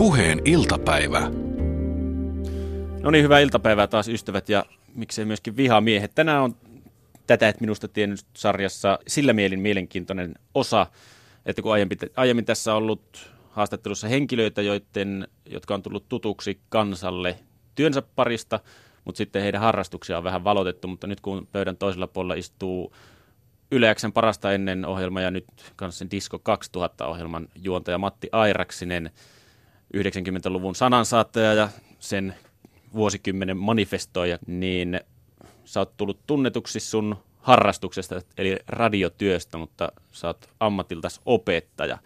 Puheen iltapäivä. No niin, hyvää iltapäivää taas ystävät ja miksei myöskin vihamiehet. Tänään on tätä et minusta tiennyt sarjassa sillä mielin mielenkiintoinen osa, että kun aiemmin, aiemmin tässä on ollut haastattelussa henkilöitä, joiden, jotka on tullut tutuksi kansalle työnsä parista, mutta sitten heidän harrastuksia on vähän valotettu, mutta nyt kun pöydän toisella puolella istuu Yleäksen parasta ennen ohjelma ja nyt kanssa Disco 2000 ohjelman juontaja Matti Airaksinen, 90-luvun sanansaattaja ja sen vuosikymmenen manifestoija, niin sä oot tullut tunnetuksi sun harrastuksesta, eli radiotyöstä, mutta sä oot ammatiltas opettaja.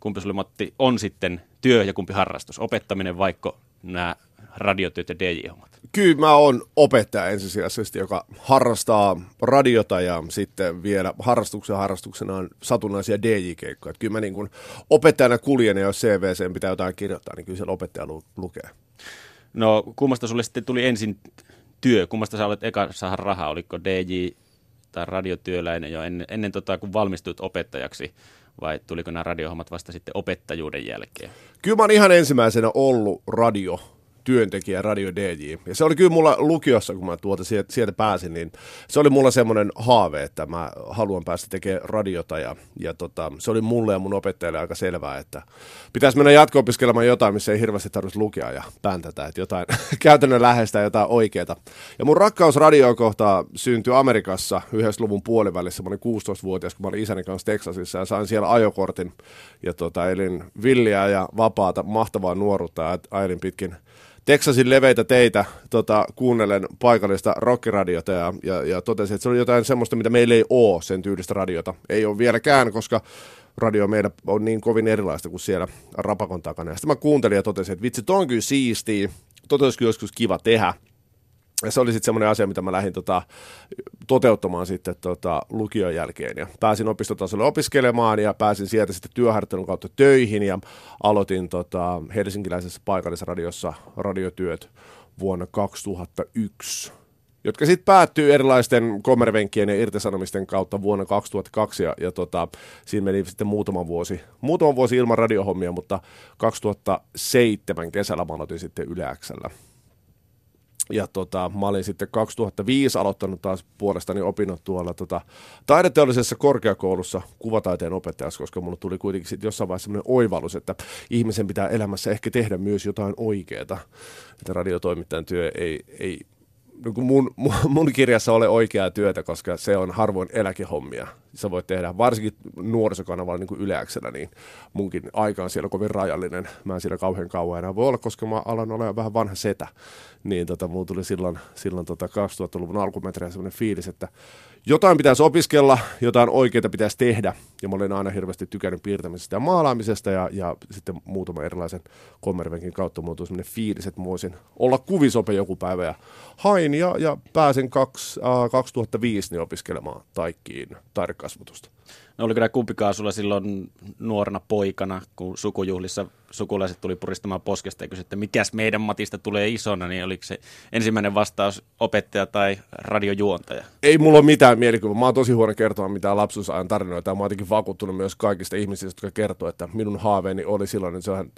Kumpi sulle Matti on sitten työ ja kumpi harrastus? Opettaminen vaikka nämä radiotyöt ja DJ-hommat? Kyllä mä oon opettaja ensisijaisesti, joka harrastaa radiota ja sitten vielä harrastuksen harrastuksena on satunnaisia DJ-keikkoja. Kyllä mä niin kuin opettajana kuljen ja jos CVC pitää jotain kirjoittaa, niin kyllä siellä opettaja lu- lukee. No kummasta sulle sitten tuli ensin työ? Kummasta sä olet eka saada rahaa? Oliko DJ tai radiotyöläinen jo ennen, ennen tota, kun valmistuit opettajaksi? Vai tuliko nämä radiohommat vasta sitten opettajuuden jälkeen? Kyllä mä oon ihan ensimmäisenä ollut radio työntekijä, radio DJ. Ja se oli kyllä mulla lukiossa, kun mä tuota sieltä, pääsin, niin se oli mulla semmoinen haave, että mä haluan päästä tekemään radiota. Ja, ja tota, se oli mulle ja mun opettajalle aika selvää, että pitäisi mennä jatko-opiskelemaan jotain, missä ei hirveästi tarvitsisi lukea ja pääntätä, että jotain käytännön läheistä jotain oikeeta. Ja mun rakkaus radioa kohtaa syntyi Amerikassa yhdessä luvun puolivälissä. Mä olin 16-vuotias, kun mä olin isäni kanssa Texasissa ja sain siellä ajokortin. Ja tota, elin villiä ja vapaata, mahtavaa nuoruutta ja ajelin pitkin Texasin leveitä teitä tota, kuunnellen paikallista rockeradiota ja, ja, ja totesin, että se oli jotain semmoista, mitä meillä ei ole sen tyylistä radiota. Ei ole vieläkään, koska radio meidän on niin kovin erilaista kuin siellä rapakon takana. Ja sitten mä kuuntelin ja totesin, että vitsi, toi on kyllä siistiä, olisi joskus kiva tehdä. Ja se oli sitten semmoinen asia, mitä mä lähdin tota, toteuttamaan sitten tota, lukion jälkeen. Ja pääsin opistotasolle opiskelemaan ja pääsin sieltä sitten työharjoittelun kautta töihin ja aloitin tota, helsinkiläisessä paikallisradiossa radiotyöt vuonna 2001 jotka sitten päättyy erilaisten kommervenkkien ja irtisanomisten kautta vuonna 2002, ja, ja tota, siinä meni sitten muutama vuosi, muutama vuosi ilman radiohommia, mutta 2007 kesällä mä aloitin sitten Yleäksellä ja tota, mä olin sitten 2005 aloittanut taas puolestani opinnot tuolla tota, taideteollisessa korkeakoulussa kuvataiteen opettajaksi, koska mulle tuli kuitenkin sitten jossain vaiheessa sellainen oivallus, että ihmisen pitää elämässä ehkä tehdä myös jotain oikeaa. Että radiotoimittajan työ ei, ei niin mun, mun, kirjassa ole oikeaa työtä, koska se on harvoin eläkehommia. Sä voit tehdä, varsinkin nuorisokanavalla niin kuin yleäksellä, niin munkin aika on siellä kovin rajallinen. Mä en siellä kauhean kauan enää voi olla, koska mä alan olla vähän vanha setä. Niin tota, mulla tuli silloin, silloin tota 2000-luvun alkumetreillä sellainen fiilis, että jotain pitäisi opiskella, jotain oikeita pitäisi tehdä. Ja mä olin aina hirveästi tykännyt piirtämisestä ja maalaamisesta ja, ja sitten muutama erilaisen kommervenkin kautta mulla tuli sellainen fiilis, että voisin olla kuvisope joku päivä. Ja hain ja, ja pääsin kaks, äh, 2005 niin opiskelemaan taikkiin taidekasvatusta. No oliko nämä kumpikaan sulla silloin nuorena poikana, kun sukujuhlissa sukulaiset tuli puristamaan poskesta ja kysyi, että mikäs meidän Matista tulee isona, niin oliko se ensimmäinen vastaus opettaja tai radiojuontaja? Ei mulla ole mitään mielikuvaa. Mä oon tosi huono kertoa mitään lapsuusajan tarinoita. Mä oon jotenkin vakuuttunut myös kaikista ihmisistä, jotka kertoo, että minun haaveeni oli silloin, että se on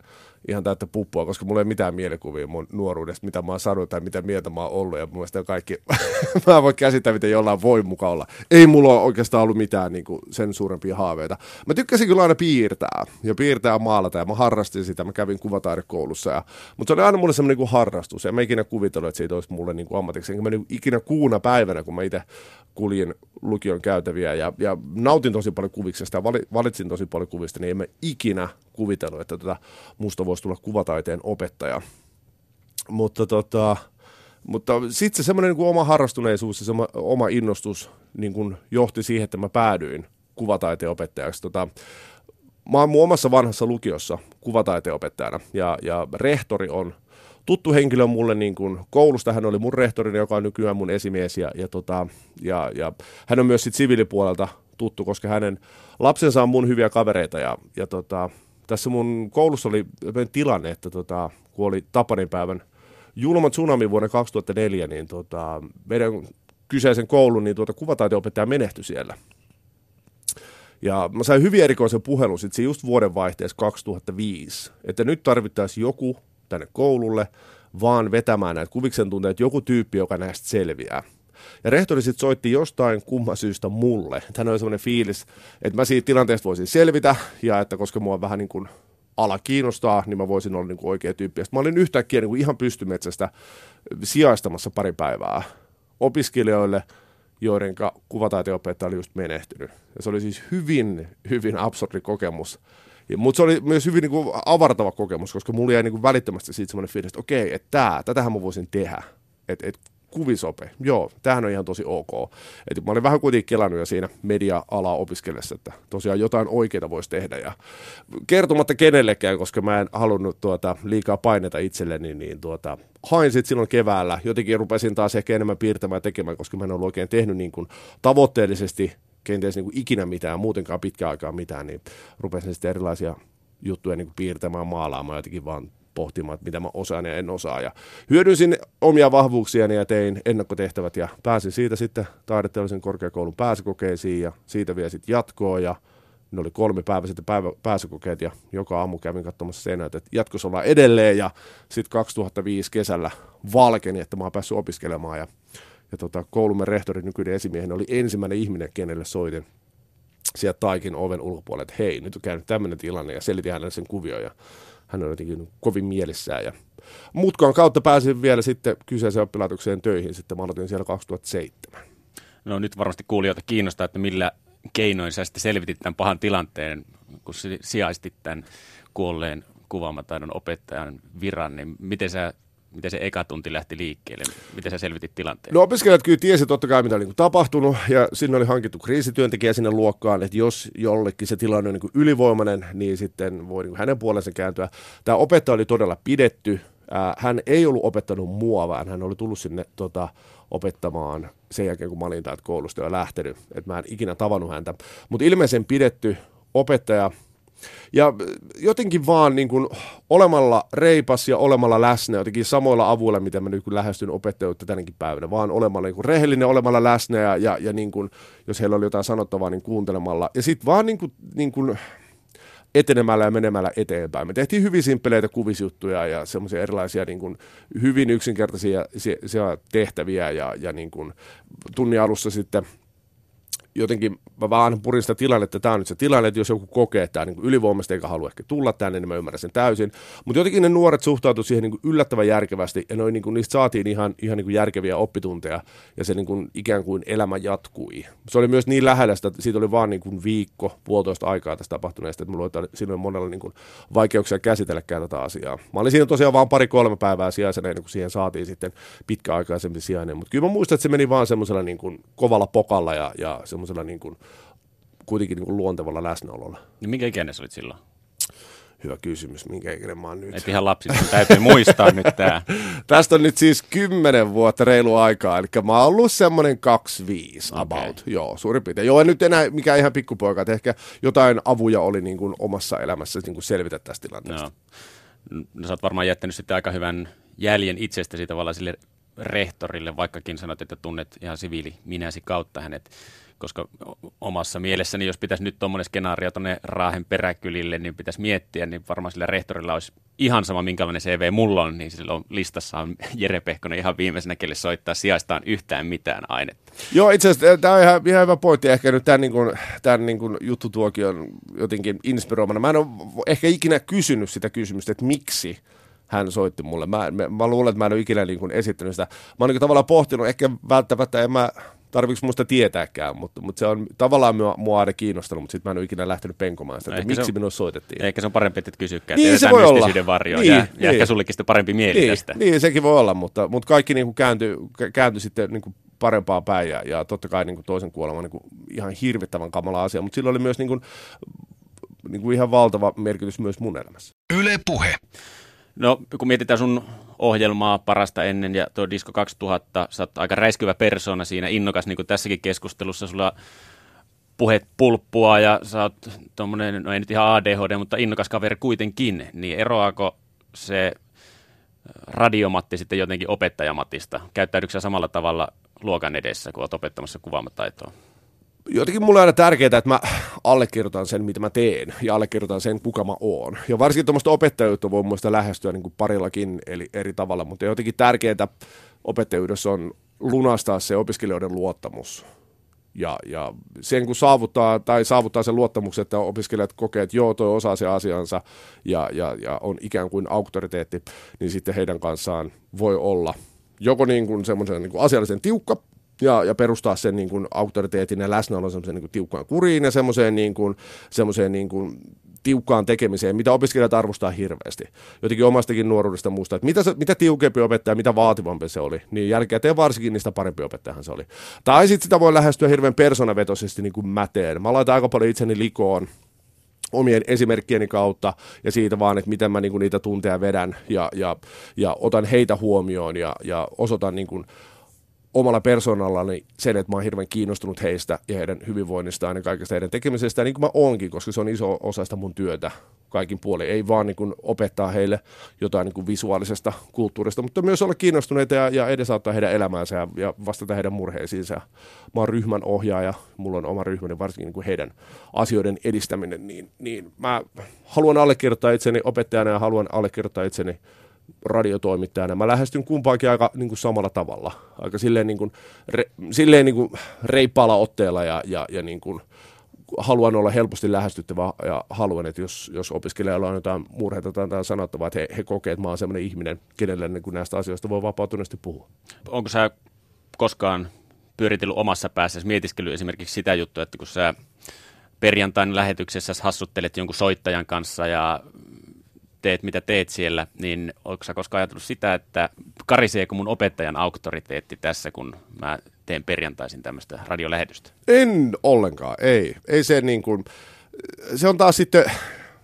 ihan täyttä puppua, koska mulla ei mitään mielikuvia mun nuoruudesta, mitä mä oon sanonut tai mitä mieltä mä oon ollut. Ja mun kaikki, mä voin käsittää, miten jollain voi mukaan olla. Ei mulla ole oikeastaan ollut mitään niin kuin sen suurempia haaveita. Mä tykkäsin kyllä aina piirtää ja piirtää maalata ja mä harrastin sitä. Mä kävin kuvataidekoulussa. Ja, mutta se oli aina mulle semmoinen niin harastuus. Ja mä ikinä kuvitellut, että siitä olisi mulle niin kuin ammatiksi. Enkä mä niin ikinä kuuna päivänä, kun mä itse kuljin lukion käytäviä ja, ja nautin tosi paljon kuviksesta ja valitsin tosi paljon kuvista, niin en mä ikinä kuvitellut, että tota, musta voisi tulla kuvataiteen opettaja. Mutta tota, mutta sitten se semmoinen niin oma harrastuneisuus ja se oma innostus niin kuin johti siihen, että mä päädyin kuvataiteen opettajaksi. Tota, mä oon mun omassa vanhassa lukiossa kuvataiteen opettajana ja, ja rehtori on tuttu henkilö mulle niin kuin koulusta. Hän oli mun rehtorini, joka on nykyään mun esimies ja, ja, tota, ja, ja hän on myös sit siviilipuolelta tuttu, koska hänen lapsensa on mun hyviä kavereita ja, ja tota, tässä mun koulussa oli tilanne, että tota, kun oli Tapanin päivän julma tsunami vuonna 2004, niin tota, meidän kyseisen koulun niin tuota, kuvataiteenopettaja menehtyi siellä. Ja mä sain hyvin erikoisen puhelun sitten just vuodenvaihteessa 2005, että nyt tarvittaisiin joku tänne koululle vaan vetämään näitä kuviksen tunteita, joku tyyppi, joka näistä selviää. Ja rehtori sitten soitti jostain kumman syystä mulle. Hän oli semmoinen fiilis, että mä siitä tilanteesta voisin selvitä ja että koska mua vähän niin kuin ala kiinnostaa, niin mä voisin olla niin kuin oikea tyyppi. Sitten mä olin yhtäkkiä niin kuin ihan pystymetsästä sijaistamassa pari päivää opiskelijoille, joiden kuvataiteopettaja oli just menehtynyt. Ja se oli siis hyvin, hyvin absurdi kokemus. Mutta se oli myös hyvin niin kuin avartava kokemus, koska mulla jäi niin kuin välittömästi siitä semmoinen fiilis, että okei, että tämä, tätähän mä voisin tehdä. Että et, kuvisope, joo, tämähän on ihan tosi ok. Et mä olin vähän kuitenkin kelannut jo siinä media-alaa opiskellessa, että tosiaan jotain oikeita voisi tehdä. Ja kertomatta kenellekään, koska mä en halunnut tuota, liikaa paineta itselleni, niin tuota, hain sitten silloin keväällä. Jotenkin rupesin taas ehkä enemmän piirtämään ja tekemään, koska mä en ollut oikein tehnyt niin kuin tavoitteellisesti kenties niin kuin ikinä mitään, muutenkaan pitkään aikaa mitään, niin rupesin sitten erilaisia juttuja niin kuin piirtämään, maalaamaan jotenkin vaan pohtimaan, että mitä mä osaan ja en osaa. Ja hyödynsin omia vahvuuksiani ja tein ennakkotehtävät ja pääsin siitä sitten taideteollisen korkeakoulun pääsykokeisiin ja siitä vielä sitten jatkoon. Ja ne oli kolme päivää sitten päivä, pääsykokeet ja joka aamu kävin katsomassa sen, että jatkossa ollaan edelleen. Ja sitten 2005 kesällä valkeni, että mä oon päässyt opiskelemaan. Ja, ja tota, koulumme rehtori, nykyinen esimiehen, oli ensimmäinen ihminen, kenelle soitin sieltä taikin oven ulkopuolelle, että hei, nyt on käynyt tämmöinen tilanne ja selitin hänelle sen kuvio ja hän on jotenkin kovin mielessään. Ja mutkan kautta pääsin vielä sitten kyseiseen oppilaitokseen töihin, sitten mä aloitin siellä 2007. No nyt varmasti kuulijoita kiinnostaa, että millä keinoin sä sitten selvitit tämän pahan tilanteen, kun sijaistit tämän kuolleen kuvaamataidon opettajan viran, niin miten sä miten se eka tunti lähti liikkeelle? Miten sä selvitit tilanteen? No opiskelijat kyllä tiesi totta kai, mitä oli niin tapahtunut, ja sinne oli hankittu kriisityöntekijä sinne luokkaan, että jos jollekin se tilanne on niin ylivoimainen, niin sitten voi niin hänen puolensa kääntyä. Tämä opettaja oli todella pidetty. Hän ei ollut opettanut mua, vaan hän oli tullut sinne tota, opettamaan sen jälkeen, kun mä olin täältä koulusta jo lähtenyt. että mä en ikinä tavannut häntä. Mutta ilmeisen pidetty opettaja – ja jotenkin vaan niin kuin olemalla reipas ja olemalla läsnä jotenkin samoilla avuilla, mitä mä nyt lähestyn opettajuutta tänäkin päivänä, vaan olemalla niin kuin rehellinen, olemalla läsnä ja, ja, ja niin kuin, jos heillä oli jotain sanottavaa, niin kuuntelemalla. Ja sitten vaan niin kuin, niin kuin etenemällä ja menemällä eteenpäin. Me tehtiin hyvin simppeleitä kuvisjuttuja ja semmoisia erilaisia niin kuin, hyvin yksinkertaisia tehtäviä ja, ja niin kuin, tunnin alussa sitten – jotenkin mä vaan purin sitä tilannetta, että tämä on nyt se tilanne, että jos joku kokee, tämä niin ylivoimasta eikä halua ehkä tulla tänne, niin mä ymmärrän sen täysin. Mutta jotenkin ne nuoret suhtautuivat siihen niin yllättävän järkevästi ja noin, niin kuin, niistä saatiin ihan, ihan niin kuin järkeviä oppitunteja ja se niin kuin, ikään kuin elämä jatkui. Se oli myös niin lähellä että siitä oli vaan niin kuin viikko, puolitoista aikaa tästä tapahtuneesta, että mulla oli silloin monella niin kuin vaikeuksia käsitellekään tätä asiaa. Mä olin siinä tosiaan vain pari-kolme päivää sijaisena ennen kuin siihen saatiin sitten pitkäaikaisempi sijainen, mutta kyllä mä muistan, että se meni vaan semmoisella niin kuin kovalla pokalla ja, ja semmoisella niin kuin, kuitenkin niin kuin luontevalla läsnäololla. Niin minkä ikäinen olit silloin? Hyvä kysymys, minkä ikäinen mä oon nyt. Et ihan lapsi, täytyy muistaa nyt tää. Tästä on nyt siis kymmenen vuotta reilu aikaa, eli mä oon ollut semmoinen 25 okay. about, joo, suurin piirtein. Joo, en nyt enää mikään ihan pikkupoika, että ehkä jotain avuja oli niin kuin omassa elämässä niin kuin selvitä tästä tilanteesta. No. no sä oot varmaan jättänyt sitten aika hyvän jäljen itsestäsi tavallaan sille rehtorille, vaikkakin sanot, että tunnet ihan siviili minäsi kautta hänet koska omassa mielessäni, jos pitäisi nyt tuommoinen skenaario tuonne Raahen peräkylille, niin pitäisi miettiä, niin varmaan sillä rehtorilla olisi ihan sama, minkälainen CV mulla on, niin silloin listassa on Jere Pehkonen ihan viimeisenä, kelle soittaa sijaistaan yhtään mitään ainetta. Joo, itse asiassa tämä on ihan, ihan hyvä pointti. Ehkä nyt tämän, niin kuin, tämän niin kuin juttutuokion jotenkin inspiroimana. Mä en ole ehkä ikinä kysynyt sitä kysymystä, että miksi hän soitti mulle. Mä, mä, mä luulen, että mä en ole ikinä niin kuin esittänyt sitä. Mä oon niin tavallaan pohtinut, ehkä välttämättä en mä tarviiko musta tietääkään, mutta, mutta se on tavallaan mua, mua aina kiinnostanut, mutta sitten mä en ole ikinä lähtenyt penkomaan sitä, että miksi minulle soitettiin. Ehkä se on parempi, että kysykään, niin, se voi olla. varjoon niin, ja, niin. ja ehkä sullekin sitten parempi mieli niin, tästä. Niin, sekin voi olla, mutta, mutta kaikki niin kuin kääntyi, kääntyi sitten niin kuin parempaa päin ja, ja totta kai niin kuin toisen kuolema niin kuin ihan hirvittävän kamala asia, mutta sillä oli myös niin kuin, niin kuin ihan valtava merkitys myös mun elämässä. Yle Puhe. No, kun mietitään sun ohjelmaa parasta ennen ja tuo Disco 2000, sä oot aika räiskyvä persona siinä, innokas niin kuin tässäkin keskustelussa, sulla puhet pulppua ja sä oot tommonen, no ei nyt ihan ADHD, mutta innokas kaveri kuitenkin, niin eroaako se radiomatti sitten jotenkin opettajamatista? Käyttäydyksä samalla tavalla luokan edessä, kun olet opettamassa kuvaamataitoa? Jotenkin mulle on aina tärkeää, että mä allekirjoitan sen, mitä mä teen, ja allekirjoitan sen, kuka mä oon. Ja varsinkin tuommoista opettajuutta voi muista lähestyä niin kuin parillakin eli eri tavalla, mutta jotenkin tärkeää opettajuudessa on lunastaa se opiskelijoiden luottamus. Ja, ja sen kun saavuttaa, tai saavuttaa sen luottamuksen, että opiskelijat kokee, että joo, toi osaa se asiansa ja, ja, ja on ikään kuin auktoriteetti, niin sitten heidän kanssaan voi olla joko niin kuin semmoisen niin kuin asiallisen tiukka, ja, ja perustaa sen niin kuin auktoriteetin ja läsnäolon semmoiseen niin tiukkaan kuriin ja semmoiseen, niin kuin, semmoiseen niin kuin tiukkaan tekemiseen, mitä opiskelijat arvostaa hirveästi. Jotenkin omastakin nuoruudesta muista, että mitä, se, mitä tiukempi opettaja, mitä vaativampi se oli, niin jälkikäteen varsinkin niistä parempi opettajahan se oli. Tai sitten sitä voi lähestyä hirveän persoonavetoisesti niin kuin mä teen. Mä laitan aika paljon itseni likoon omien esimerkkieni kautta ja siitä vaan, että miten mä niin kuin niitä tunteja vedän ja, ja, ja otan heitä huomioon ja, ja osoitan niin kuin omalla persoonallani sen, että mä oon hirveän kiinnostunut heistä ja heidän hyvinvoinnistaan ja kaikesta heidän tekemisestä, niin kuin mä oonkin, koska se on iso osa sitä mun työtä kaikin puolin. Ei vaan niin kuin opettaa heille jotain niin kuin visuaalisesta kulttuurista, mutta myös olla kiinnostuneita ja, ja edesauttaa heidän elämäänsä ja, ja vastata heidän murheisiinsa. Mä oon ryhmän ohjaaja, mulla on oma ryhmäni, varsinkin niin kuin heidän asioiden edistäminen, niin, niin mä haluan allekirjoittaa itseni opettajana ja haluan allekirjoittaa itseni radiotoimittajana. Mä lähestyn kumpaankin aika niin kuin samalla tavalla, aika silleen, niin kuin, re, silleen niin kuin reippaalla otteella ja, ja, ja niin kuin, haluan olla helposti lähestyttävä ja haluan, että jos, jos opiskelijalla on jotain murheita tai sanottavaa, että he, he kokee, että mä oon sellainen ihminen, kenelle niin kuin näistä asioista voi vapautuneesti puhua. Onko sä koskaan pyöritellyt omassa päässä, mietiskellyt esimerkiksi sitä juttua, että kun sä perjantain lähetyksessä hassuttelet jonkun soittajan kanssa ja teet mitä teet siellä, niin onko sä koskaan ajatellut sitä, että kariseeko mun opettajan auktoriteetti tässä, kun mä teen perjantaisin tämmöistä radiolähetystä? En ollenkaan, ei. Ei se niin kuin, se on taas sitten,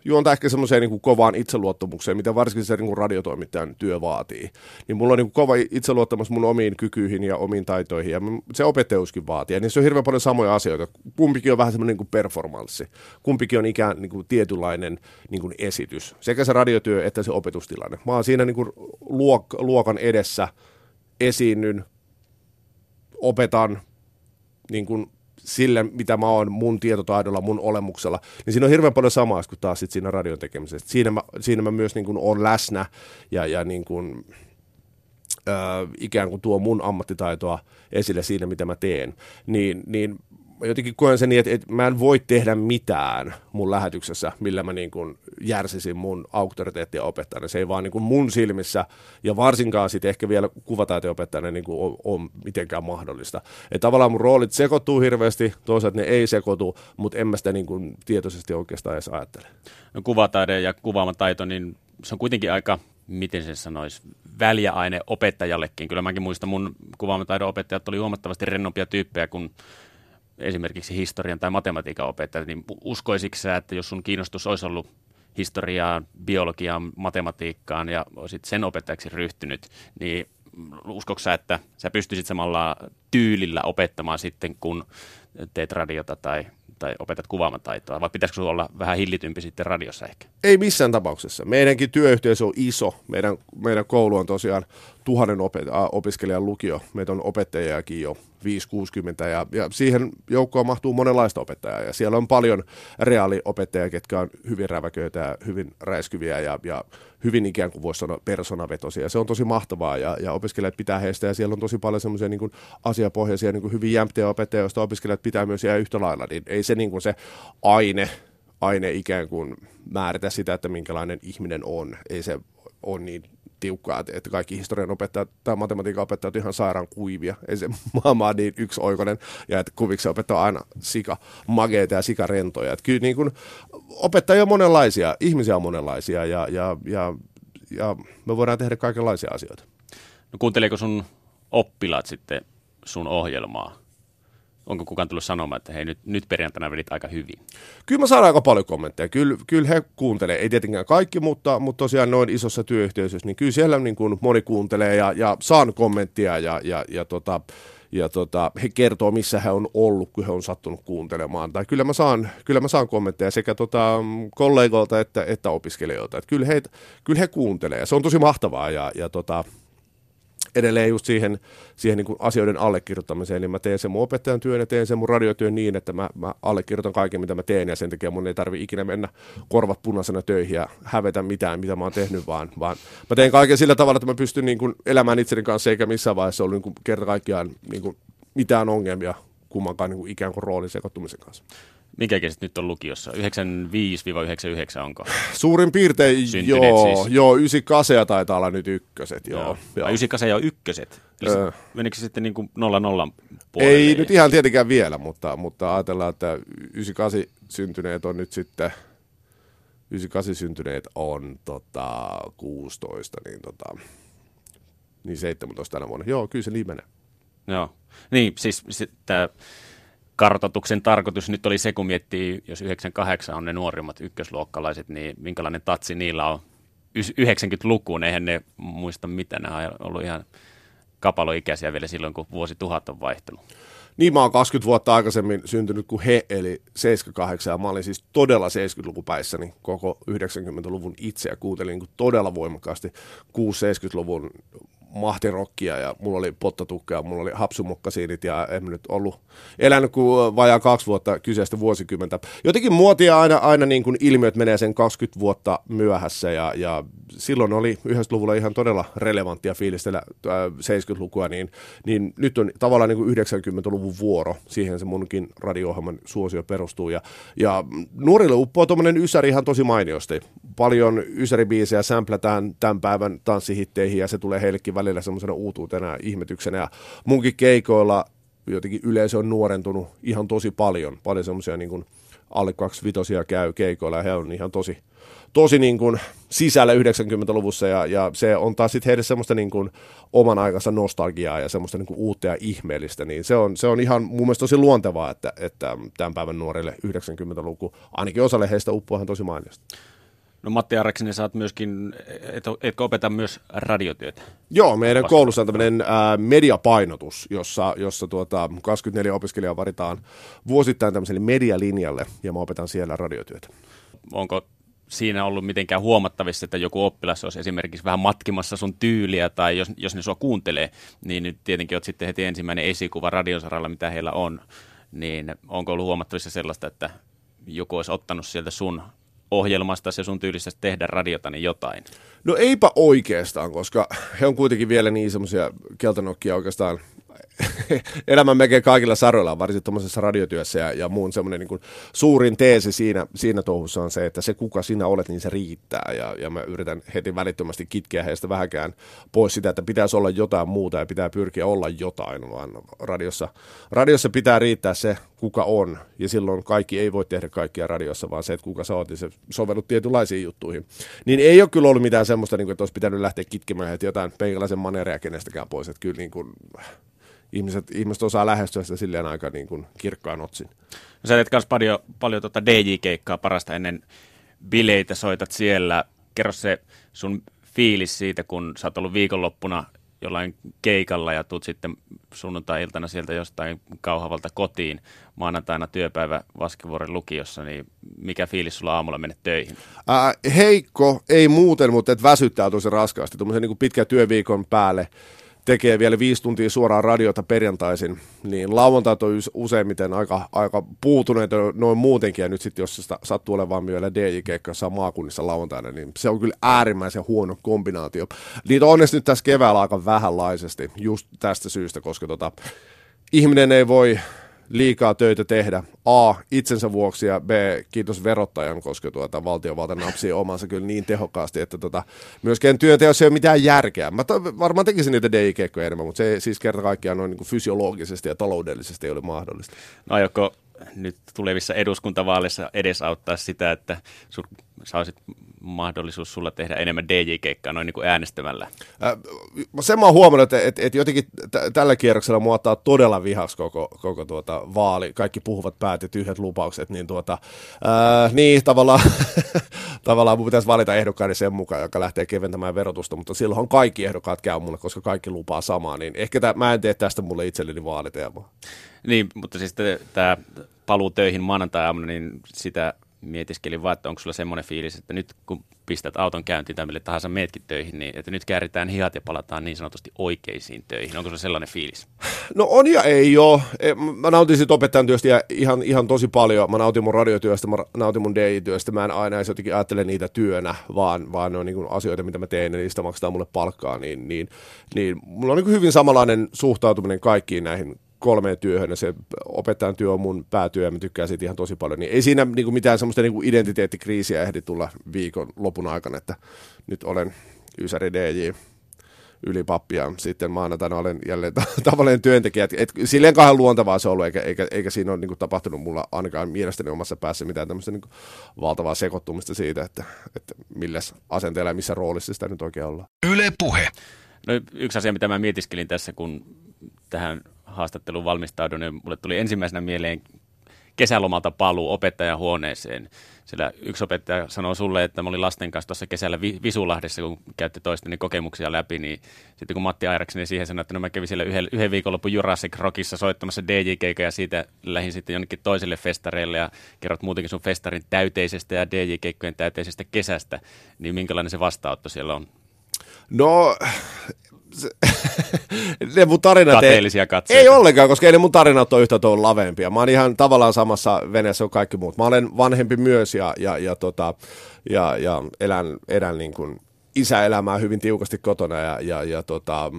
juontaa ehkä semmoiseen niin kovaan itseluottamukseen, mitä varsinkin se niin kuin radiotoimittajan työ vaatii. Niin mulla on niin kuin kova itseluottamus mun omiin kykyihin ja omiin taitoihin, ja se opettajuuskin vaatii. Ja niissä on hirveän paljon samoja asioita. Kumpikin on vähän semmoinen niin kuin performanssi. Kumpikin on ikään niin kuin tietynlainen niin kuin esitys. Sekä se radiotyö että se opetustilanne. Mä oon siinä niin kuin luok- luokan edessä esiinnyn, opetan, niin kuin sille, mitä mä oon mun tietotaidolla, mun olemuksella, niin siinä on hirveän paljon samaa kuin taas sit siinä radion tekemisessä. Siinä mä, siinä mä myös niin kuin oon läsnä ja, ja niin kuin, ö, ikään kuin tuo mun ammattitaitoa esille siinä, mitä mä teen. Niin, niin jotenkin koen sen niin, että, että mä en voi tehdä mitään mun lähetyksessä, millä mä niin kuin järsisin mun auktoriteettia opettajana. Se ei vaan niin kuin mun silmissä, ja varsinkaan sitten ehkä vielä kuvataiteen opettajana niin kuin on, on mitenkään mahdollista. Että tavallaan mun roolit sekoittuu hirveästi, toisaalta ne ei sekoitu, mutta en mä sitä niin kuin tietoisesti oikeastaan edes ajattele. No, kuvataide ja kuvaamataito, niin se on kuitenkin aika miten se sanoisi, väliaine opettajallekin. Kyllä mäkin muistan, mun kuvaamataidon opettajat oli huomattavasti rennompia tyyppejä kuin esimerkiksi historian tai matematiikan opettajat, niin uskoisitko sä, että jos sun kiinnostus olisi ollut historiaan, biologiaan, matematiikkaan ja olisit sen opettajaksi ryhtynyt, niin uskoiko sä, että sä pystyisit samalla tyylillä opettamaan sitten, kun teet radiota tai tai opetat kuvaamataitoa, vai pitäisikö sinulla olla vähän hillitympi sitten radiossa ehkä? Ei missään tapauksessa. Meidänkin työyhteisö on iso. Meidän, meidän koulu on tosiaan tuhannen opet- opiskelijan lukio. Meitä on opettajiakin jo 5-60 ja, ja siihen joukkoon mahtuu monenlaista opettajaa ja siellä on paljon reaaliopettajia, ketkä on hyvin räväköitä ja hyvin räiskyviä ja, ja hyvin ikään kuin voisi sanoa personavetosia. Se on tosi mahtavaa ja, ja opiskelijat pitää heistä ja siellä on tosi paljon semmoisia niin asiapohjaisia niin kuin hyvin jämptiä opettajia, joista opiskelijat pitää myös jää yhtä lailla, niin ei se niin kuin se aine, aine ikään kuin määritä sitä, että minkälainen ihminen on. Ei se ole niin tiukkaa, että kaikki historian opettajat tai matematiikan opettajat ihan sairaan kuivia. Ei se maailma niin yksioikoinen ja että kuviksi opettaa aina sika mageita ja sika rentoja. Että kyllä niin kuin, opettajia on monenlaisia, ihmisiä on monenlaisia ja, ja, ja, ja me voidaan tehdä kaikenlaisia asioita. No kuunteleeko sun oppilaat sitten sun ohjelmaa? Onko kukaan tullut sanomaan, että hei nyt, nyt perjantaina vedit aika hyvin? Kyllä mä saan aika paljon kommentteja. Kyllä, kyllä he kuuntelee, ei tietenkään kaikki, mutta, mutta tosiaan noin isossa työyhteisössä, niin kyllä siellä niin kuin moni kuuntelee ja, ja saan kommenttia ja, ja, ja tota, ja tota, he kertoo, missä he on ollut, kun he on sattunut kuuntelemaan. Tai kyllä mä saan, kyllä mä saan kommentteja sekä tota, kollegoilta että, että opiskelijoilta. Että kyllä, he, kyllä he kuuntelee. Se on tosi mahtavaa ja, ja tota, edelleen just siihen, siihen niin kuin asioiden allekirjoittamiseen, niin mä teen sen mun opettajan työn ja teen sen mun radiotyön niin, että mä, mä allekirjoitan kaiken, mitä mä teen, ja sen takia mun ei tarvi ikinä mennä korvat punaisena töihin ja hävetä mitään, mitä mä oon tehnyt, vaan, vaan mä teen kaiken sillä tavalla, että mä pystyn niin kuin elämään itseni kanssa, eikä missään vaiheessa ollut niin kerta kaikkiaan niin kuin mitään ongelmia kummankaan niin kuin ikään kuin roolin sekoittumisen kanssa. Mikä kesit nyt on lukiossa? 95-99 onko? Suurin piirtein joo, siis. joo, 98 taitaa olla nyt ykköset. Joo, joo. joo. 98 on ykköset. Öö. Menikö se sitten niin kuin 0 0 puolelle? Ei nyt ihan tietenkään vielä, mutta, mutta ajatellaan, että 98 syntyneet on nyt sitten 98 syntyneet on tota, 16, niin, tota, niin 17 tänä vuonna. Joo, kyllä se niin menee. Joo, niin siis tämä kartoituksen tarkoitus nyt oli se, kun miettii, jos 98 on ne nuorimmat ykkösluokkalaiset, niin minkälainen tatsi niillä on? 90-lukuun, eihän ne muista mitä, ne on ollut ihan kapaloikäisiä vielä silloin, kun vuosi tuhat on vaihtunut. Niin mä oon 20 vuotta aikaisemmin syntynyt kuin he, eli 78, ja mä olin siis todella 70-lukupäissäni koko 90-luvun itse, ja kuuntelin niin todella voimakkaasti. 6-70-luvun mahtirokkia ja mulla oli pottatukka mulla oli hapsumukkasiinit ja en nyt ollut elänyt kuin vajaa kaksi vuotta kyseistä vuosikymmentä. Jotenkin muotia aina, aina niin kuin ilmiöt menee sen 20 vuotta myöhässä ja, ja silloin oli 90-luvulla ihan todella relevanttia fiilistellä 70-lukua, äh, niin, niin nyt on tavallaan niin kuin 90-luvun vuoro. Siihen se munkin radio-ohjelman suosio perustuu ja, ja nuorille uppoo tuommoinen ysäri ihan tosi mainiosti. Paljon ysäribiisejä sämplätään tämän päivän tanssihitteihin ja se tulee heillekin välillä semmoisena uutuutena ja ihmetyksenä. Ja munkin keikoilla jotenkin yleisö on nuorentunut ihan tosi paljon. Paljon semmoisia niin alle 25 käy keikoilla ja he on ihan tosi, tosi niin kuin sisällä 90-luvussa ja, ja se on taas sitten heille semmoista niin kuin oman aikansa nostalgiaa ja semmoista niin kuin uutta ja ihmeellistä, niin se on, se on ihan mun mielestä tosi luontevaa, että, että tämän päivän nuorille 90-luku, ainakin osalle heistä uppoahan tosi mainiosta. No Matti Arreksinen, sä oot myöskin, et, etkö opeta myös radiotyötä? Joo, meidän Vasta. koulussa on tämmöinen ää, mediapainotus, jossa, jossa tuota, 24 opiskelijaa varitaan vuosittain tämmöiselle medialinjalle, ja mä opetan siellä radiotyötä. Onko siinä ollut mitenkään huomattavissa, että joku oppilas olisi esimerkiksi vähän matkimassa sun tyyliä, tai jos, jos ne sua kuuntelee, niin nyt tietenkin oot sitten heti ensimmäinen esikuva radiosaralla, mitä heillä on, niin onko ollut huomattavissa sellaista, että joku olisi ottanut sieltä sun ohjelmasta se sun tyylisestä tehdä radiota, niin jotain? No eipä oikeastaan, koska he on kuitenkin vielä niin semmoisia keltanokkia oikeastaan elämän melkein kaikilla saroilla, varsinkin tuommoisessa radiotyössä ja, ja muun semmoinen niin suurin teesi siinä, siinä touhussa on se, että se kuka sinä olet, niin se riittää. Ja, ja mä yritän heti välittömästi kitkeä heistä vähäkään pois sitä, että pitäisi olla jotain muuta ja pitää pyrkiä olla jotain, vaan radiossa, radiossa pitää riittää se, kuka on. Ja silloin kaikki ei voi tehdä kaikkia radiossa, vaan se, että kuka sä oot, niin se sovellut tietynlaisiin juttuihin. Niin ei ole kyllä ollut mitään semmoista, niin kuin, että olisi pitänyt lähteä kitkemään että jotain peikäläisen manereja kenestäkään pois, että kyllä niin kuin, ihmiset, ihmiset osaa lähestyä sitä silleen aika niin kuin kirkkaan otsin. No, sä teet myös paljon, paljon tuota DJ-keikkaa parasta ennen bileitä, soitat siellä. Kerro se sun fiilis siitä, kun sä oot ollut viikonloppuna jollain keikalla ja tuut sitten sunnuntai-iltana sieltä jostain kauhavalta kotiin maanantaina työpäivä Vaskivuoren lukiossa, niin mikä fiilis sulla aamulla mennä töihin? Ää, heikko, ei muuten, mutta et väsyttää tosi raskaasti. Tuommoisen niin pitkän työviikon päälle tekee vielä viisi tuntia suoraan radiota perjantaisin, niin lauantait on useimmiten aika, aika puutuneita noin muutenkin, ja nyt sitten jos sitä sattuu olemaan vielä DJ-keikka maakunnissa lauantaina, niin se on kyllä äärimmäisen huono kombinaatio. Niitä on onneksi nyt tässä keväällä aika vähänlaisesti, just tästä syystä, koska tota, ihminen ei voi liikaa töitä tehdä. A, itsensä vuoksi ja B, kiitos verottajan, koska tuota, valtiovalta napsii omansa kyllä niin tehokkaasti, että tota, myöskään työnteossa ei ole mitään järkeä. Mä to, varmaan tekisin niitä DI-keikkoja enemmän, mutta se siis kerta kaikkiaan noin niin fysiologisesti ja taloudellisesti ei ole mahdollista. No joko nyt tulevissa eduskuntavaaleissa edesauttaa sitä, että sun, sä olisit mahdollisuus sulla tehdä enemmän DJ-keikkaa noin niin kuin äänestämällä? Äh, sen mä oon huomannut, että, että, että jotenkin t- tällä kierroksella mua ottaa todella vihas koko, koko tuota vaali. Kaikki puhuvat päät ja tyhjät lupaukset, niin, tuota, äh, niin tavallaan, tavallaan mun pitäisi valita ehdokkaani sen mukaan, joka lähtee keventämään verotusta, mutta silloin kaikki ehdokkaat käy mulle, koska kaikki lupaa samaa, niin ehkä tää, mä en tee tästä mulle itselleni vaaliteemaa. Niin, mutta siis tämä paluu töihin maanantai-aamuna, niin sitä mietiskelin vaan, että onko sulla semmoinen fiilis, että nyt kun pistät auton käyntiin tai mille tahansa meetkin töihin, niin että nyt kääritään hihat ja palataan niin sanotusti oikeisiin töihin. Onko se sellainen fiilis? No on ja ei ole. Mä nautin siitä opettajan työstä ihan, ihan tosi paljon. Mä nautin mun radiotyöstä, mä nautin mun DJ-työstä. Mä en aina edes jotenkin ajattele niitä työnä, vaan, vaan ne on niin asioita, mitä mä teen ja niistä maksetaan mulle palkkaa. Niin, niin, niin mulla on niin hyvin samanlainen suhtautuminen kaikkiin näihin kolmeen työhön ja se opettajan työ on mun päätyö ja mä tykkään siitä ihan tosi paljon, niin ei siinä niin kuin mitään semmoista niin kuin identiteettikriisiä ehdi tulla viikon lopun aikana, että nyt olen Ysäri DJ ylipappi ja sitten maanantaina olen jälleen tavallinen työntekijä. Et, et, silleen kahden luontevaa se on ollut, eikä, eikä, eikä siinä ole niin kuin, tapahtunut mulla ainakaan mielestäni omassa päässä mitään tämmöistä niin kuin, valtavaa sekoittumista siitä, että, että millä asenteella ja missä roolissa sitä nyt oikein ollaan. Yle Puhe. No, yksi asia, mitä mä mietiskelin tässä, kun tähän haastatteluun valmistaudun, niin mulle tuli ensimmäisenä mieleen kesälomalta paluu opettajahuoneeseen. Sillä yksi opettaja sanoi sulle, että mä olin lasten kanssa tuossa kesällä Visulahdessa, kun käytti toisteni kokemuksia läpi, niin sitten kun Matti Airakseni siihen sanoi, että no mä kävin siellä yhden, yhden viikonlopun Jurassic Rockissa soittamassa DJ-keikkaa ja siitä lähdin sitten jonnekin toiselle festareille ja kerrot muutenkin sun festarin täyteisestä ja DJ-keikkojen täyteisestä kesästä, niin minkälainen se vastaanotto siellä on? No se, ne mun tarinat ei, ei ollenkaan, koska ei ne mun tarinat ole yhtä tuon lavempia. Mä oon ihan tavallaan samassa veneessä kuin kaikki muut. Mä olen vanhempi myös ja, ja, ja, tota, ja, ja elän, elän niin kuin isäelämää hyvin tiukasti kotona ja, ja, ja tota,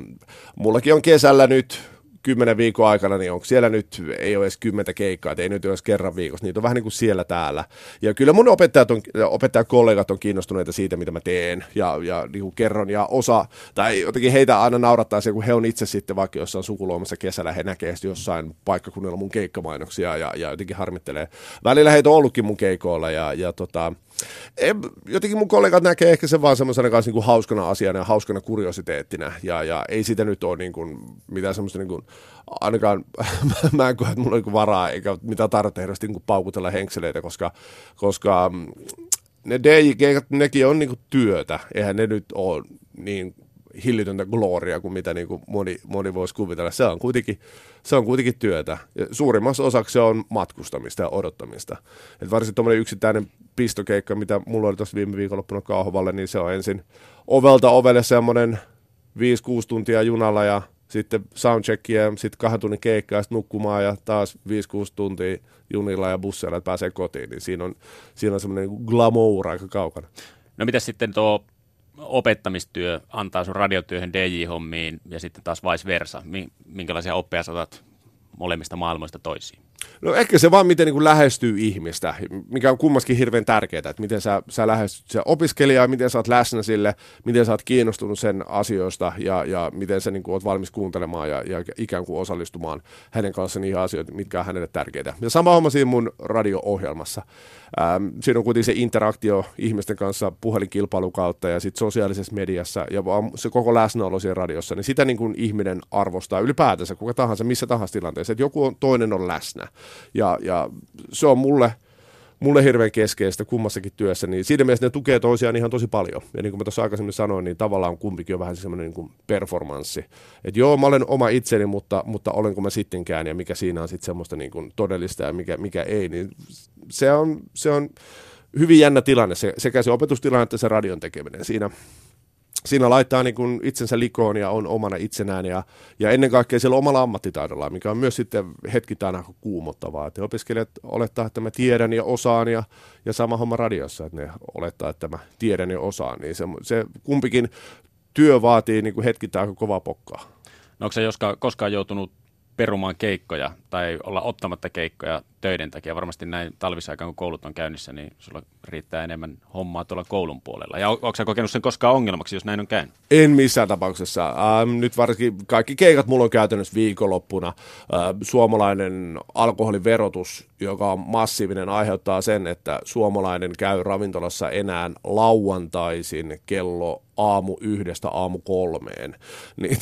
mullakin on kesällä nyt kymmenen viikon aikana, niin onko siellä nyt, ei ole edes kymmentä keikkaa, että ei nyt ole edes kerran viikossa, niitä on vähän niin kuin siellä täällä. Ja kyllä mun opettajat on, opettajakollegat on kiinnostuneita siitä, mitä mä teen, ja, ja niin kuin kerron, ja osa, tai jotenkin heitä aina naurattaa se, kun he on itse sitten vaikka jossain sukuluomassa kesällä, he näkee jossain paikkakunnalla mun keikkamainoksia, ja, ja jotenkin harmittelee. Välillä heitä on ollutkin mun keikoilla, ja, ja tota, jotenkin mun kollegat näkee ehkä sen vaan semmoisena kanssa niin kuin hauskana asiana ja hauskana kuriositeettina. Ja, ja ei siitä nyt ole niin kuin mitään semmoista, niin kuin, ainakaan mä en koe, että mulla on niin varaa eikä mitään tarvitse hirveästi niin paukutella henkseleitä, koska, koska mm, ne DJ-keikat, nekin on niin työtä. Eihän ne nyt ole niin hillitöntä gloria kuin mitä niin kuin moni, moni voisi kuvitella. Se on kuitenkin, se on kuitenkin työtä. Ja suurimmassa osaksi se on matkustamista ja odottamista. Et varsinkin tuommoinen yksittäinen pistokeikka, mitä mulla oli tuossa viime viikonloppuna Kauhovalle, niin se on ensin ovelta ovelle semmoinen 5-6 tuntia junalla ja sitten soundcheckia sitten kahden tunnin keikkaa sitten nukkumaan ja taas 5-6 tuntia junilla ja busseilla, että pääsee kotiin. Niin siinä on, siinä on semmoinen niin glamour aika kaukana. No mitä sitten tuo opettamistyö antaa sun radiotyöhön DJ-hommiin ja sitten taas vice versa? Minkälaisia oppeja saatat molemmista maailmoista toisiin? No ehkä se vaan, miten niin kuin lähestyy ihmistä, mikä on kummaskin hirveän tärkeää, että miten sä, sä lähestyt se opiskelijaa, miten sä oot läsnä sille, miten sä oot kiinnostunut sen asioista ja, ja miten sä niin kuin, oot valmis kuuntelemaan ja, ja ikään kuin osallistumaan hänen kanssaan niihin asioihin, mitkä on hänelle tärkeitä. Ja sama homma siinä mun radio-ohjelmassa. Ähm, siinä on kuitenkin se interaktio ihmisten kanssa puhelinkilpailun kautta ja sitten sosiaalisessa mediassa ja se koko läsnäolo siinä radiossa, niin sitä niin kuin ihminen arvostaa ylipäätänsä, kuka tahansa, missä tahansa tilanteessa, että joku on, toinen on läsnä. Ja, ja se on mulle, mulle hirveän keskeistä kummassakin työssä, niin siinä mielessä ne tukee toisiaan ihan tosi paljon. Ja niin kuin mä tuossa aikaisemmin sanoin, niin tavallaan kumpikin on vähän semmoinen niin kuin performanssi. Että joo, mä olen oma itseni, mutta, mutta olenko mä sittenkään ja mikä siinä on sitten semmoista niin kuin todellista ja mikä, mikä ei, niin se on, se on hyvin jännä tilanne, se, sekä se opetustilanne että se radion tekeminen. Siinä, siinä laittaa niin kuin itsensä likoon ja on omana itsenään ja, ja ennen kaikkea siellä omalla ammattitaidolla, mikä on myös sitten hetkittäin aika kuumottavaa. Että opiskelijat olettaa, että mä tiedän ja osaan ja, ja sama homma radiossa, että ne olettaa, että mä tiedän ja osaan. Niin se, se kumpikin työ vaatii niin kuin hetkittäin aika kovaa pokkaa. No onko se koskaan joutunut perumaan keikkoja tai olla ottamatta keikkoja töiden takia. Varmasti näin talvisaikaan, kun koulut on käynnissä, niin sulla riittää enemmän hommaa tuolla koulun puolella. Ja onko sä kokenut sen koskaan ongelmaksi, jos näin on käynyt? En missään tapauksessa. Ähm, nyt varsinkin kaikki keikat mulla on käytännössä viikonloppuna. Äh, suomalainen alkoholiverotus, joka on massiivinen, aiheuttaa sen, että suomalainen käy ravintolassa enää lauantaisin kello aamu yhdestä aamu kolmeen. Niin,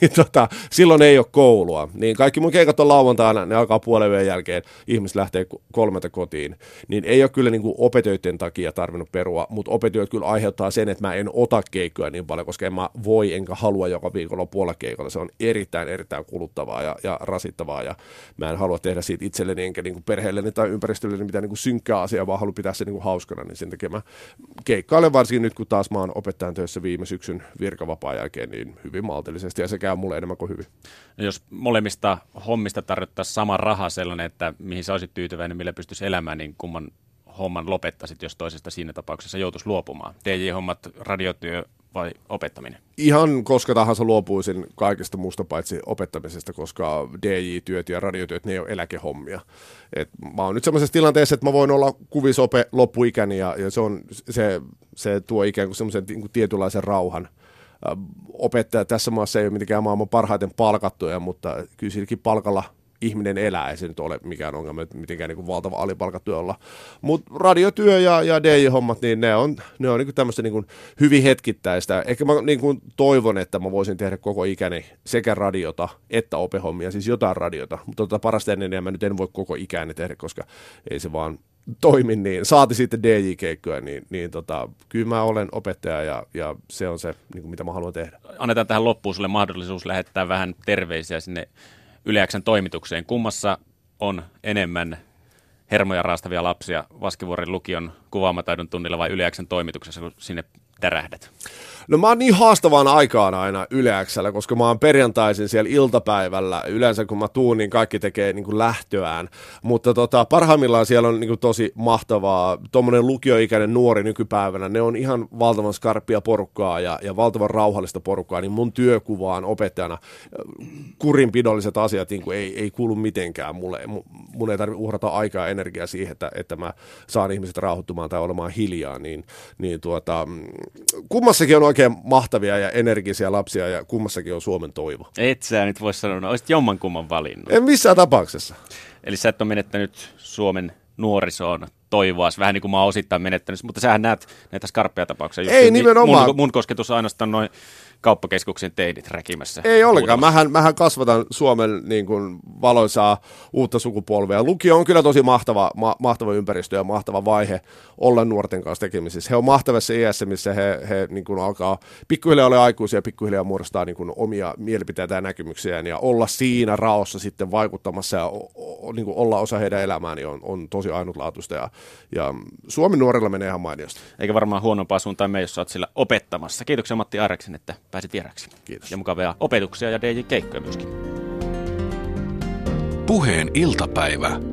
niin tota, silloin ei ole koulua. Niin kaikki mun keikat on lauantaina, ne alkaa puolen jälkeen ihmiset lähtee kolmelta kotiin, niin ei ole kyllä niin kuin opetöiden takia tarvinnut perua, mutta opetöit kyllä aiheuttaa sen, että mä en ota keikkoja niin paljon, koska en mä voi enkä halua joka viikolla puolella keikolla. Se on erittäin, erittäin kuluttavaa ja, ja rasittavaa ja mä en halua tehdä siitä itselleni enkä niin kuin perheelleni tai ympäristölleni mitään niin kuin synkkää asiaa, vaan haluan pitää se niin kuin hauskana, niin sen takia mä keikkailen varsinkin nyt, kun taas mä oon opettajan töissä viime syksyn virkavapaa jälkeen, niin hyvin maltillisesti ja se käy mulle enemmän kuin hyvin. No jos molemmista hommista tarjottaisiin sama raha sellainen, että mihin sä olisit tyytyväinen, millä pystyisi elämään, niin kumman homman lopettaisit, jos toisesta siinä tapauksessa joutuisi luopumaan? DJ-hommat, radiotyö vai opettaminen? Ihan koska tahansa luopuisin kaikesta muusta paitsi opettamisesta, koska DJ-työt ja radiotyöt, ne ei ole eläkehommia. Et mä oon nyt semmoisessa tilanteessa, että mä voin olla kuvisope loppuikäni ja, ja se, on, se, se tuo ikään kuin semmoisen niin kuin tietynlaisen rauhan opettaja tässä maassa ei ole mitenkään maailman parhaiten palkattuja, mutta kyllä silläkin palkalla ihminen elää, ei se nyt ole mikään ongelma, että mitenkään niin kuin valtava alipalkattu olla. Mutta radiotyö ja, ja DJ-hommat, niin ne on, ne on niin tämmöistä niin hyvin hetkittäistä. Ehkä mä niin kuin toivon, että mä voisin tehdä koko ikäni sekä radiota että opehommia, siis jotain radiota. Mutta tota parasta ennen mä nyt en voi koko ikäni tehdä, koska ei se vaan toimi niin, saati sitten DJ-keikkoja, niin, niin tota, kyllä mä olen opettaja ja, ja se on se, niin kuin mitä mä haluan tehdä. Annetaan tähän loppuun sulle mahdollisuus lähettää vähän terveisiä sinne Yleäksen toimitukseen. Kummassa on enemmän hermoja raastavia lapsia Vaskivuoren lukion kuvaamataidon tunnilla vai Yleäksen toimituksessa, kun sinne tärähdät? No mä oon niin haastavaan aikaan aina Yleäksellä, koska mä oon perjantaisin siellä iltapäivällä. Yleensä kun mä tuun, niin kaikki tekee niin kuin lähtöään. Mutta tota, parhaimmillaan siellä on niin kuin tosi mahtavaa. Tuommoinen lukioikäinen nuori nykypäivänä, ne on ihan valtavan skarppia porukkaa ja, ja valtavan rauhallista porukkaa. Niin mun työkuvaan opettajana kurinpidolliset asiat niin kuin ei, ei kuulu mitenkään mulle. Mun ei tarvitse uhrata aikaa ja energiaa siihen, että, että mä saan ihmiset rauhoittumaan tai olemaan hiljaa. Niin, niin tuota, kummassakin on oikein mahtavia ja energisiä lapsia ja kummassakin on Suomen toivo. Et sä nyt voi sanoa, no, olisit jommankumman valinnut. En missään tapauksessa. Eli sä et ole menettänyt Suomen nuorisoon toivoa, vähän niin kuin mä oon osittain menettänyt, mutta sähän näet näitä skarppeja tapauksia. Ei nimenomaan. Mun, mun kosketus on ainoastaan noin kauppakeskuksen teidit räkimässä. Ei ollenkaan. Mähän, mähän kasvatan Suomen niin kuin, valoisaa uutta sukupolvea. Lukio on kyllä tosi mahtava, ma, mahtava ympäristö ja mahtava vaihe olla nuorten kanssa tekemisissä. He on mahtavassa iässä, missä he, he niin kuin, alkaa pikkuhiljaa olla aikuisia ja pikkuhiljaa muodostaa niin kuin, omia mielipiteitä ja näkemyksiään ja olla siinä raossa sitten vaikuttamassa ja o, o, niin kuin, olla osa heidän elämään niin on, on tosi ainutlaatuista ja, ja Suomen nuorilla menee ihan mainiosti. Eikä varmaan huonompaa suuntaan me, jos olet sillä opettamassa. Kiitoksia Matti Areksen, että pääsit vieraksi. Kiitos. Ja mukavia opetuksia ja DJ-keikkoja myöskin. Puheen iltapäivä.